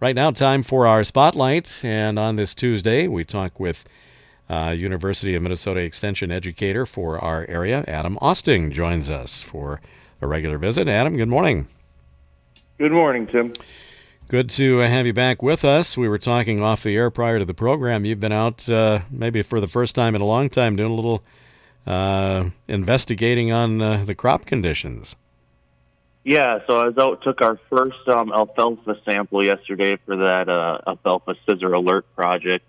Right now, time for our spotlight. And on this Tuesday, we talk with uh, University of Minnesota Extension educator for our area, Adam Austin, joins us for a regular visit. Adam, good morning. Good morning, Tim. Good to have you back with us. We were talking off the air prior to the program. You've been out, uh, maybe for the first time in a long time, doing a little uh, investigating on uh, the crop conditions. Yeah, so I was out, took our first um, alfalfa sample yesterday for that uh, alfalfa scissor alert project.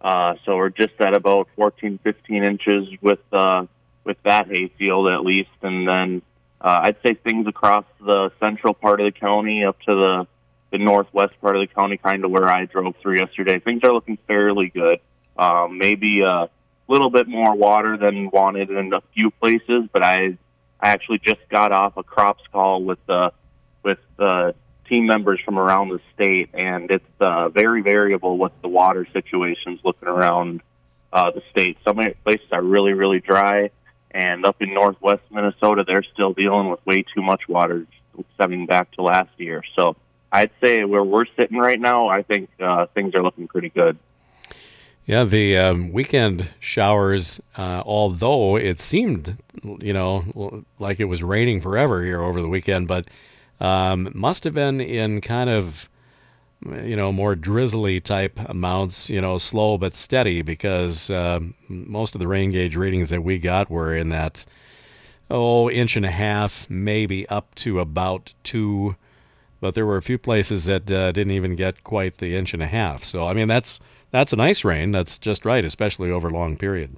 Uh, so we're just at about 14, 15 inches with uh, with that hayfield at least, and then uh, I'd say things across the central part of the county up to the the northwest part of the county, kind of where I drove through yesterday. Things are looking fairly good. Um, maybe a little bit more water than wanted in a few places, but I I actually just got off a crops call with the with the team members from around the state, and it's uh, very variable what the water situation's looking around uh, the state. Some places are really really dry, and up in northwest Minnesota, they're still dealing with way too much water, stemming back to last year. So I'd say where we're sitting right now, I think uh, things are looking pretty good. Yeah, the um, weekend showers, uh, although it seemed, you know, like it was raining forever here over the weekend, but um, must have been in kind of, you know, more drizzly type amounts, you know, slow but steady, because uh, most of the rain gauge readings that we got were in that, oh, inch and a half, maybe up to about two. But there were a few places that uh, didn't even get quite the inch and a half. So, I mean, that's that's a nice rain. That's just right, especially over a long period.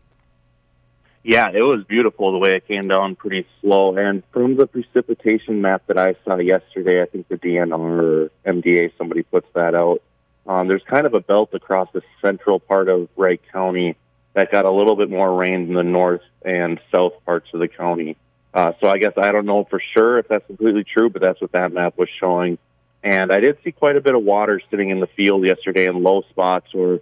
Yeah, it was beautiful the way it came down pretty slow. And from the precipitation map that I saw yesterday, I think the DNR or MDA, somebody puts that out. Um, there's kind of a belt across the central part of Wright County that got a little bit more rain than the north and south parts of the county. Uh, so I guess I don't know for sure if that's completely true, but that's what that map was showing. And I did see quite a bit of water sitting in the field yesterday in low spots or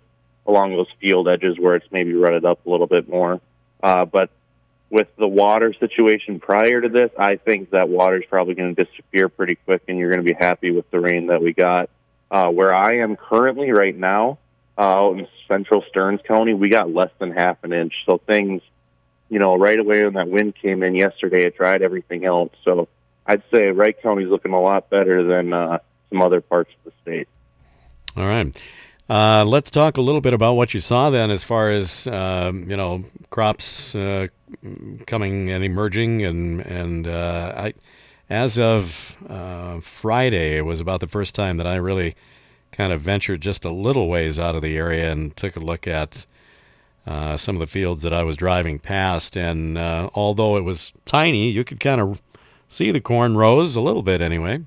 along those field edges where it's maybe rutted up a little bit more. Uh, but with the water situation prior to this, I think that water is probably going to disappear pretty quick, and you're going to be happy with the rain that we got. Uh, where I am currently right now, uh, out in central Stearns County, we got less than half an inch. So things, you know, right away when that wind came in yesterday, it dried everything else. So I'd say Wright County's looking a lot better than uh, some other parts of the state. All right. Uh, let's talk a little bit about what you saw then, as far as um, you know, crops uh, coming and emerging, and and uh, I, as of uh, Friday, it was about the first time that I really kind of ventured just a little ways out of the area and took a look at uh, some of the fields that I was driving past. And uh, although it was tiny, you could kind of see the corn rows a little bit anyway.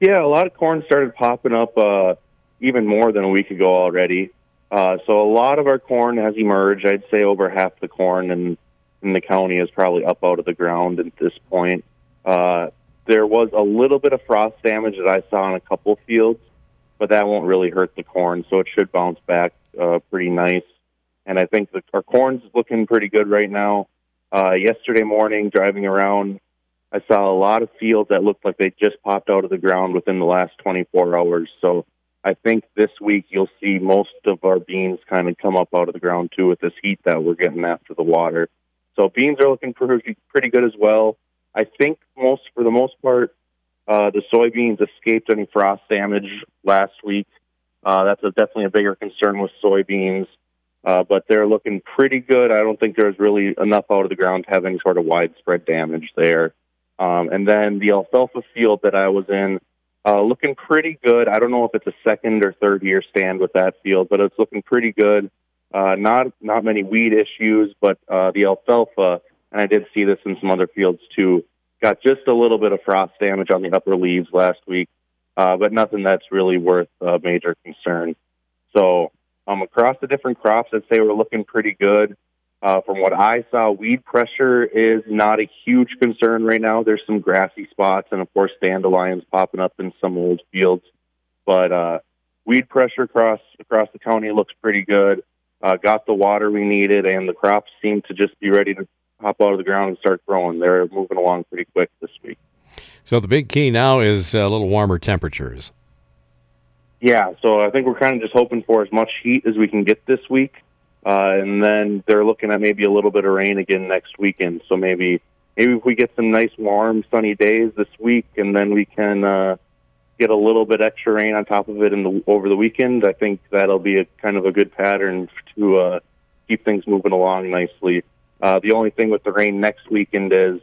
Yeah, a lot of corn started popping up uh, even more than a week ago already. Uh, so a lot of our corn has emerged. I'd say over half the corn in, in the county is probably up out of the ground at this point. Uh, there was a little bit of frost damage that I saw in a couple fields, but that won't really hurt the corn, so it should bounce back uh, pretty nice. And I think the, our corn's looking pretty good right now. Uh, yesterday morning, driving around, I saw a lot of fields that looked like they just popped out of the ground within the last 24 hours. So I think this week you'll see most of our beans kind of come up out of the ground too with this heat that we're getting after the water. So beans are looking pretty pretty good as well. I think most for the most part, uh, the soybeans escaped any frost damage last week. Uh, that's a, definitely a bigger concern with soybeans, uh, but they're looking pretty good. I don't think there's really enough out of the ground to have any sort of widespread damage there. Um, and then the alfalfa field that I was in, uh, looking pretty good. I don't know if it's a second or third year stand with that field, but it's looking pretty good. Uh, not not many weed issues, but uh, the alfalfa, and I did see this in some other fields too, got just a little bit of frost damage on the upper leaves last week, uh, but nothing that's really worth uh, major concern. So um, across the different crops, I'd say we're looking pretty good. Uh, from what I saw, weed pressure is not a huge concern right now. There's some grassy spots and, of course, dandelions popping up in some old fields. But uh, weed pressure across across the county looks pretty good. Uh, got the water we needed, and the crops seem to just be ready to hop out of the ground and start growing. They're moving along pretty quick this week. So the big key now is a little warmer temperatures. Yeah, so I think we're kind of just hoping for as much heat as we can get this week, uh, and then they're looking at maybe a little bit of rain again next weekend. So maybe maybe if we get some nice warm sunny days this week, and then we can uh, get a little bit extra rain on top of it in the over the weekend, I think that'll be a kind of a good pattern to uh, keep things moving along nicely. Uh, the only thing with the rain next weekend is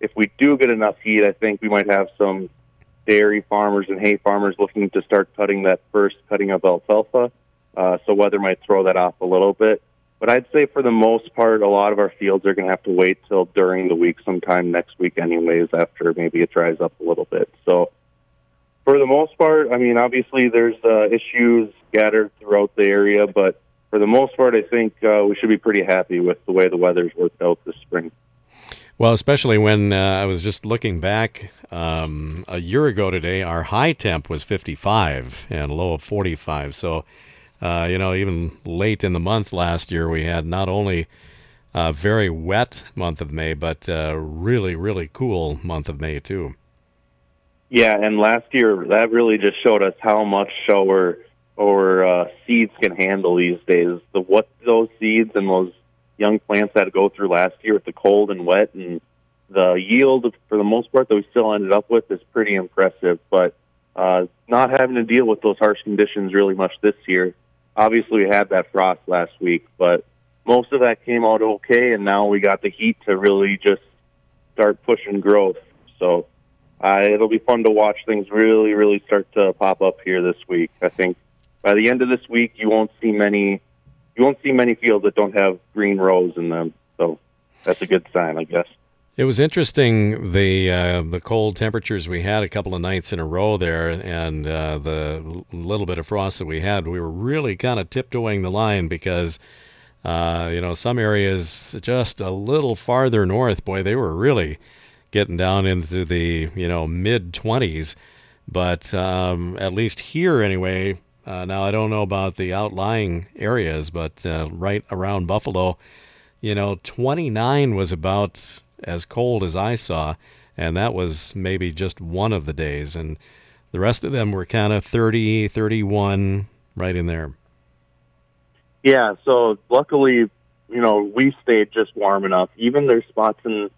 if we do get enough heat, I think we might have some dairy farmers and hay farmers looking to start cutting that first cutting of alfalfa. Uh, so weather might throw that off a little bit. But I'd say for the most part, a lot of our fields are going to have to wait till during the week, sometime next week, anyways, after maybe it dries up a little bit. So for the most part, I mean, obviously there's uh, issues scattered throughout the area, but for the most part, I think uh, we should be pretty happy with the way the weather's worked out this spring. Well, especially when uh, I was just looking back um, a year ago today, our high temp was 55 and low of 45. So, uh, you know, even late in the month last year, we had not only a very wet month of May, but a really, really cool month of May, too. Yeah, and last year, that really just showed us how much our, our uh, seeds can handle these days. The What those seeds and those young plants had to go through last year with the cold and wet, and the yield for the most part that we still ended up with is pretty impressive. But uh, not having to deal with those harsh conditions really much this year. Obviously, we had that frost last week, but most of that came out okay, and now we got the heat to really just start pushing growth. So uh, it'll be fun to watch things really, really start to pop up here this week. I think by the end of this week, you won't see many you won't see many fields that don't have green rows in them. So that's a good sign, I guess. It was interesting the uh, the cold temperatures we had a couple of nights in a row there, and uh, the little bit of frost that we had. We were really kind of tiptoeing the line because, uh, you know, some areas just a little farther north, boy, they were really getting down into the you know mid twenties. But um, at least here, anyway, uh, now, I don't know about the outlying areas, but uh, right around Buffalo, you know, 29 was about as cold as I saw, and that was maybe just one of the days. And the rest of them were kind of 30, 31, right in there. Yeah, so luckily, you know, we stayed just warm enough. Even there's spots in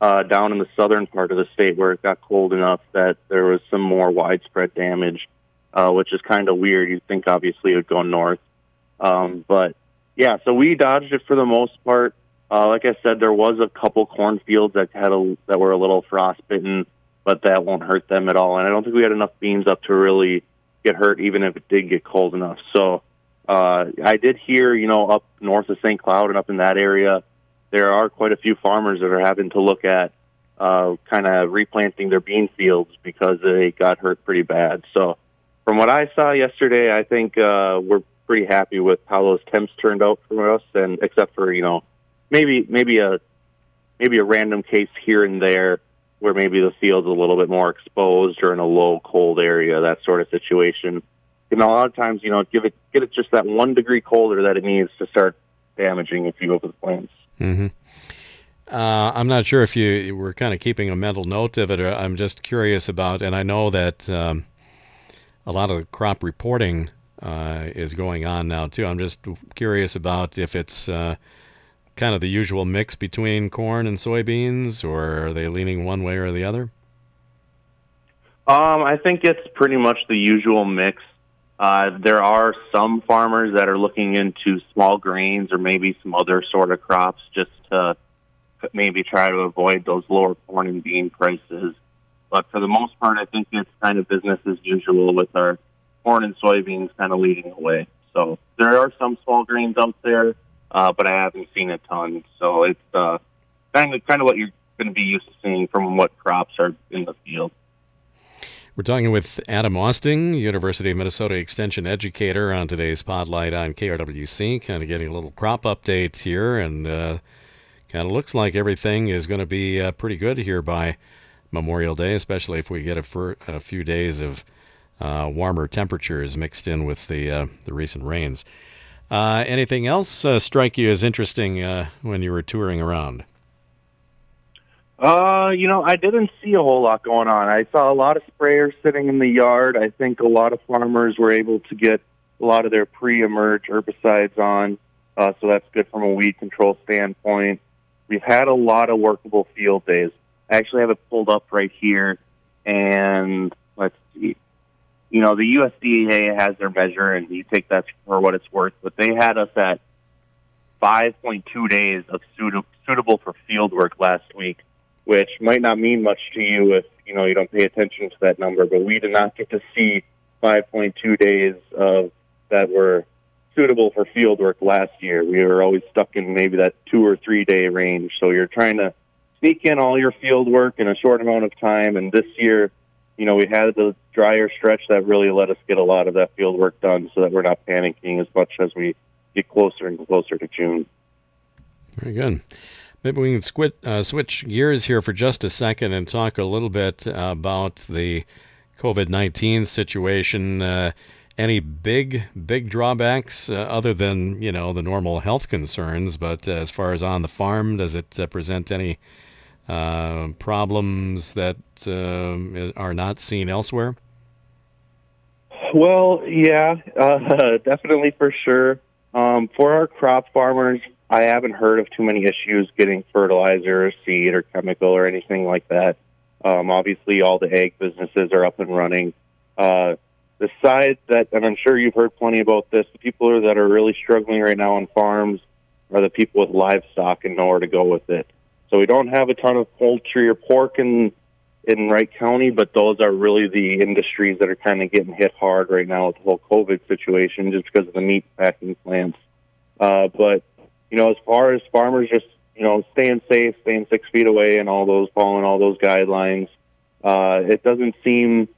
uh, down in the southern part of the state where it got cold enough that there was some more widespread damage uh, which is kind of weird. You'd think obviously it would go north, um, but yeah. So we dodged it for the most part. Uh, like I said, there was a couple cornfields that had a, that were a little frostbitten, but that won't hurt them at all. And I don't think we had enough beans up to really get hurt, even if it did get cold enough. So uh, I did hear, you know, up north of St. Cloud and up in that area, there are quite a few farmers that are having to look at uh, kind of replanting their bean fields because they got hurt pretty bad. So from what I saw yesterday, I think uh, we're pretty happy with how those temps turned out for us, and except for you know maybe maybe a maybe a random case here and there where maybe the field's a little bit more exposed or in a low cold area, that sort of situation. And a lot of times, you know, give it get it just that one degree colder that it needs to start damaging a few of the plants. Mm-hmm. Uh, I'm not sure if you were kind of keeping a mental note of it. Or I'm just curious about, and I know that um, a lot of crop reporting uh, is going on now too. I'm just curious about if it's uh, kind of the usual mix between corn and soybeans, or are they leaning one way or the other? Um, I think it's pretty much the usual mix. Uh, there are some farmers that are looking into small grains or maybe some other sort of crops just to maybe try to avoid those lower corn and bean prices. But for the most part, I think it's kind of business as usual with our corn and soybeans kind of leading the way. So there are some small grains out there, uh, but I haven't seen a ton. So it's uh, kind of kind of what you're going to be used to seeing from what crops are in the field. We're talking with Adam Austin, University of Minnesota Extension educator, on today's Spotlight on KRWC. Kind of getting a little crop update here, and uh, kind of looks like everything is going to be uh, pretty good here by Memorial Day, especially if we get a, fir- a few days of uh, warmer temperatures mixed in with the uh, the recent rains. Uh, anything else uh, strike you as interesting uh, when you were touring around? Uh, you know, I didn't see a whole lot going on. I saw a lot of sprayers sitting in the yard. I think a lot of farmers were able to get a lot of their pre-emerge herbicides on, uh, so that's good from a weed control standpoint. We've had a lot of workable field days. I actually have it pulled up right here, and let's see. You know, the USDA has their measure, and you take that for what it's worth, but they had us at 5.2 days of suitable for field work last week which might not mean much to you if you know you don't pay attention to that number. But we did not get to see 5.2 days of that were suitable for field work last year. We were always stuck in maybe that two or three day range. So you're trying to sneak in all your field work in a short amount of time. And this year, you know, we had the drier stretch that really let us get a lot of that field work done, so that we're not panicking as much as we get closer and closer to June. Very good. Maybe we can uh, switch gears here for just a second and talk a little bit about the COVID 19 situation. Uh, any big, big drawbacks uh, other than, you know, the normal health concerns? But as far as on the farm, does it uh, present any uh, problems that are not seen elsewhere? Well, yeah, definitely for sure. Um, for our crop farmers, I haven't heard of too many issues getting fertilizer or seed or chemical or anything like that. Um, obviously, all the egg businesses are up and running. Uh, the side that, and I'm sure you've heard plenty about this, the people that are really struggling right now on farms are the people with livestock and nowhere to go with it. So we don't have a ton of poultry or pork in in Wright County, but those are really the industries that are kind of getting hit hard right now with the whole COVID situation, just because of the meat packing plants. Uh, but you know, as far as farmers just, you know, staying safe, staying six feet away and all those, following all those guidelines, uh, it doesn't seem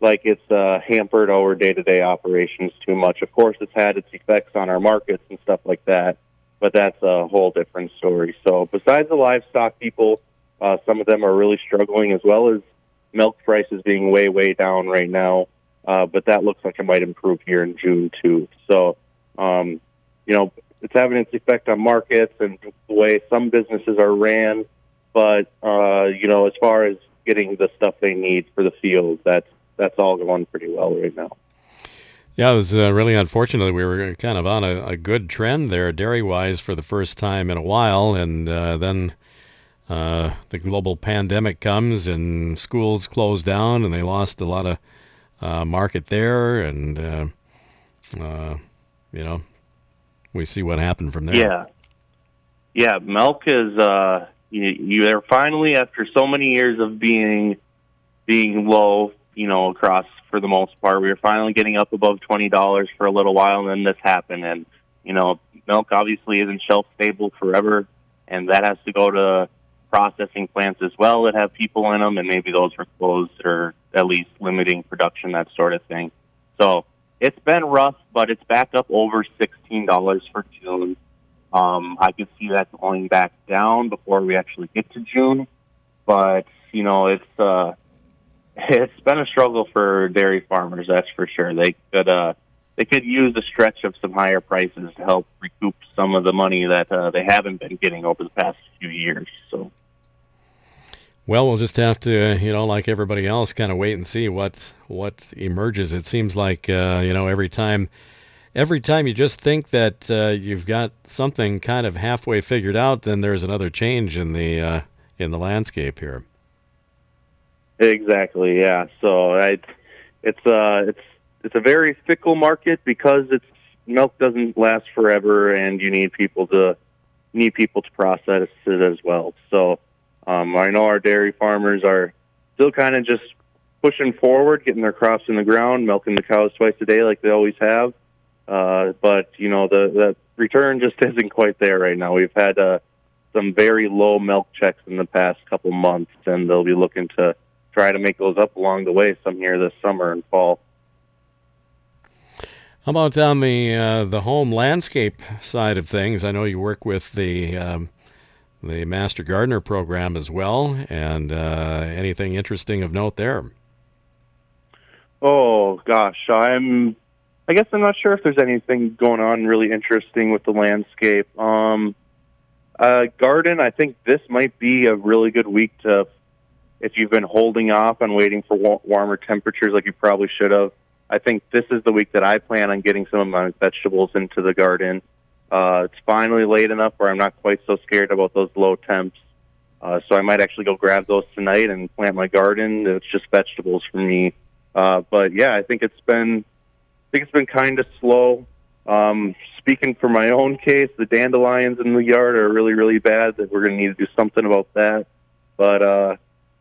like it's uh, hampered our day to day operations too much. Of course, it's had its effects on our markets and stuff like that, but that's a whole different story. So, besides the livestock people, uh, some of them are really struggling as well as milk prices being way, way down right now. Uh, but that looks like it might improve here in June too. So, um, you know, it's having its effect on markets and the way some businesses are ran. But uh, you know, as far as getting the stuff they need for the field, that's that's all going pretty well right now. Yeah, it was uh, really unfortunate. We were kind of on a, a good trend there, dairy wise, for the first time in a while, and uh, then uh, the global pandemic comes and schools closed down, and they lost a lot of uh, market there, and uh, uh, you know we see what happened from there. Yeah, yeah. Milk is uh, you, you are finally after so many years of being being low, you know, across for the most part, we were finally getting up above twenty dollars for a little while, and then this happened, and you know, milk obviously isn't shelf stable forever, and that has to go to processing plants as well that have people in them, and maybe those were closed or at least limiting production, that sort of thing. So it's been rough, but it's back up over sixteen dollars for June. Um, I can see that going back down before we actually get to June, but you know it's uh, it's been a struggle for dairy farmers. That's for sure. They could uh, they could use the stretch of some higher prices to help recoup some of the money that uh, they haven't been getting over the past few years. So well, we'll just have to, you know, like everybody else, kind of wait and see what what emerges. It seems like, uh, you know, every time, every time you just think that uh, you've got something kind of halfway figured out, then there's another change in the uh, in the landscape here. Exactly. Yeah. So I, it's uh, it's it's a very fickle market because it's milk doesn't last forever, and you need people to need people to process it as well. So um, I know our dairy farmers are still kind of just pushing forward, getting their crops in the ground, milking the cows twice a day like they always have. Uh, but you know the the return just isn't quite there right now. We've had uh, some very low milk checks in the past couple months, and they'll be looking to try to make those up along the way some here this summer and fall. How about on the uh, the home landscape side of things? I know you work with the um, the Master Gardener program as well, and uh, anything interesting of note there? Oh gosh, I'm. I guess I'm not sure if there's anything going on really interesting with the landscape. Um, Uh, garden, I think this might be a really good week to, if you've been holding off on waiting for wa- warmer temperatures like you probably should have. I think this is the week that I plan on getting some of my vegetables into the garden. Uh, it's finally late enough where I'm not quite so scared about those low temps. Uh, so I might actually go grab those tonight and plant my garden. It's just vegetables for me. Uh, but yeah, I think it's been, I think it's been kind of slow. Um, speaking for my own case, the dandelions in the yard are really, really bad. That we're going to need to do something about that. But uh,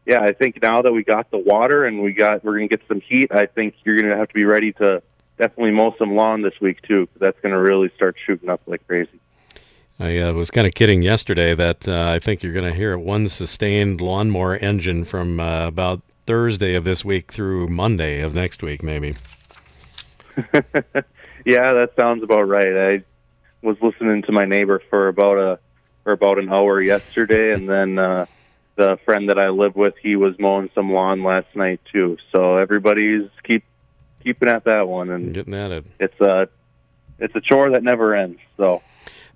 yeah, I think now that we got the water and we got, we're going to get some heat. I think you're going to have to be ready to definitely mow some lawn this week too. Cause that's going to really start shooting up like crazy. I uh, was kind of kidding yesterday that uh, I think you're going to hear one sustained lawnmower engine from uh, about Thursday of this week through Monday of next week, maybe. yeah, that sounds about right. I was listening to my neighbor for about a for about an hour yesterday, and then uh, the friend that I live with, he was mowing some lawn last night too. So everybody's keep keeping at that one, and getting at it. It's a it's a chore that never ends. So.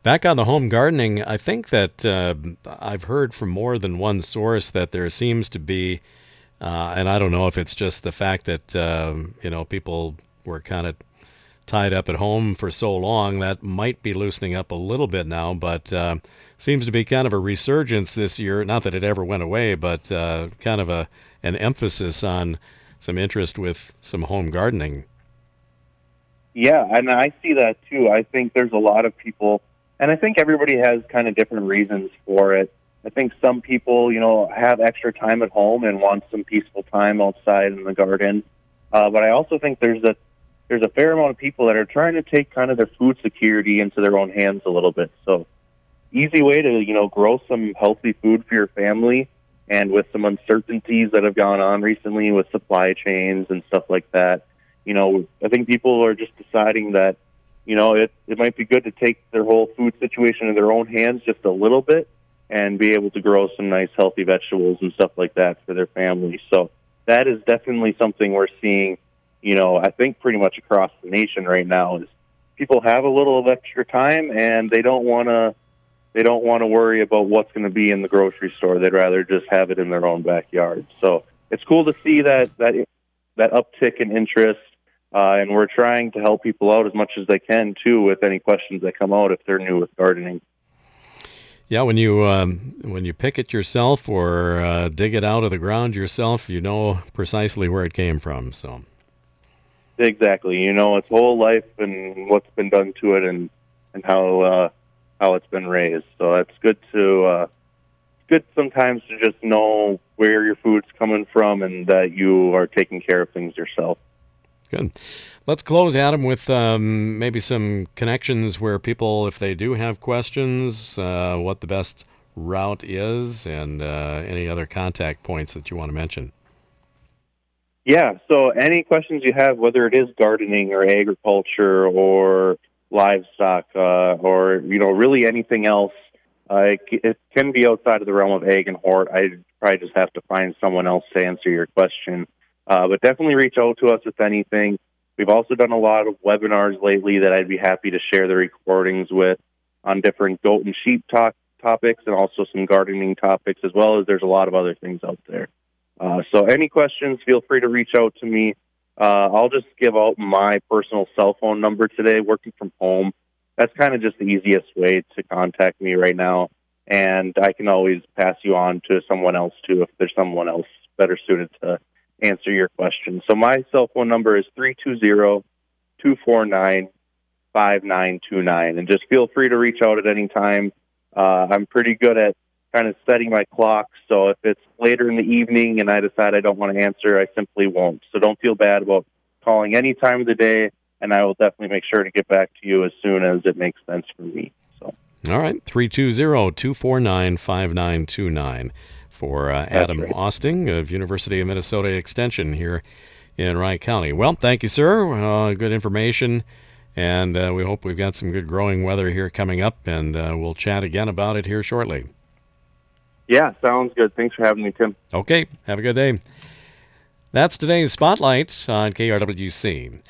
Back on the home gardening, I think that uh, I've heard from more than one source that there seems to be, uh, and I don't know if it's just the fact that uh, you know people were kind of tied up at home for so long that might be loosening up a little bit now, but uh, seems to be kind of a resurgence this year. Not that it ever went away, but uh, kind of a an emphasis on some interest with some home gardening. Yeah, and I see that too. I think there's a lot of people, and I think everybody has kind of different reasons for it. I think some people, you know, have extra time at home and want some peaceful time outside in the garden. Uh, but I also think there's a there's a fair amount of people that are trying to take kind of their food security into their own hands a little bit. So, easy way to you know grow some healthy food for your family, and with some uncertainties that have gone on recently with supply chains and stuff like that, you know, I think people are just deciding that you know it it might be good to take their whole food situation in their own hands just a little bit and be able to grow some nice healthy vegetables and stuff like that for their family. So that is definitely something we're seeing you know, I think pretty much across the nation right now is people have a little of extra time and they don't want to they don't want to worry about what's going to be in the grocery store. They'd rather just have it in their own backyard. So it's cool to see that that that uptick in interest, uh, and we're trying to help people out as much as they can too with any questions that come out if they're new with gardening. Yeah, when you um, when you pick it yourself or uh, dig it out of the ground yourself, you know precisely where it came from. So Exactly. You know its whole life and what's been done to it, and and how uh, how it's been raised. So it's good to uh, it's good sometimes to just know where your food's coming from and that you are taking care of things yourself. Good. Let's close, Adam, with um, maybe some connections where people, if they do have questions, uh, what the best route is, and uh, any other contact points that you want to mention. Yeah. So, any questions you have, whether it is gardening or agriculture or livestock uh, or you know really anything else, uh, it, it, can be outside of the realm of ag and hort. I probably just have to find someone else to answer your question. Uh, but definitely reach out to us with anything. We've also done a lot of webinars lately that I'd be happy to share the recordings with on different goat and sheep talk topics and also some gardening topics as well as there's a lot of other things out there. Uh, so, any questions, feel free to reach out to me. Uh, I'll just give out my personal cell phone number today, working from home. That's kind of just the easiest way to contact me right now. And I can always pass you on to someone else too if there's someone else better suited to answer your question. So, my cell phone number is 320 249 5929. And just feel free to reach out at any time. Uh, I'm pretty good at kind of setting my clock. So if it's later in the evening and I decide I don't want to answer, I simply won't. So don't feel bad about calling any time of the day, and I will definitely make sure to get back to you as soon as it makes sense for me. So. All right, 320-249-5929 for uh, Adam right. Austin of University of Minnesota Extension here in Wright County. Well, thank you, sir. Uh, good information. And uh, we hope we've got some good growing weather here coming up, and uh, we'll chat again about it here shortly. Yeah, sounds good. Thanks for having me, Tim. Okay, have a good day. That's today's Spotlight on KRWC.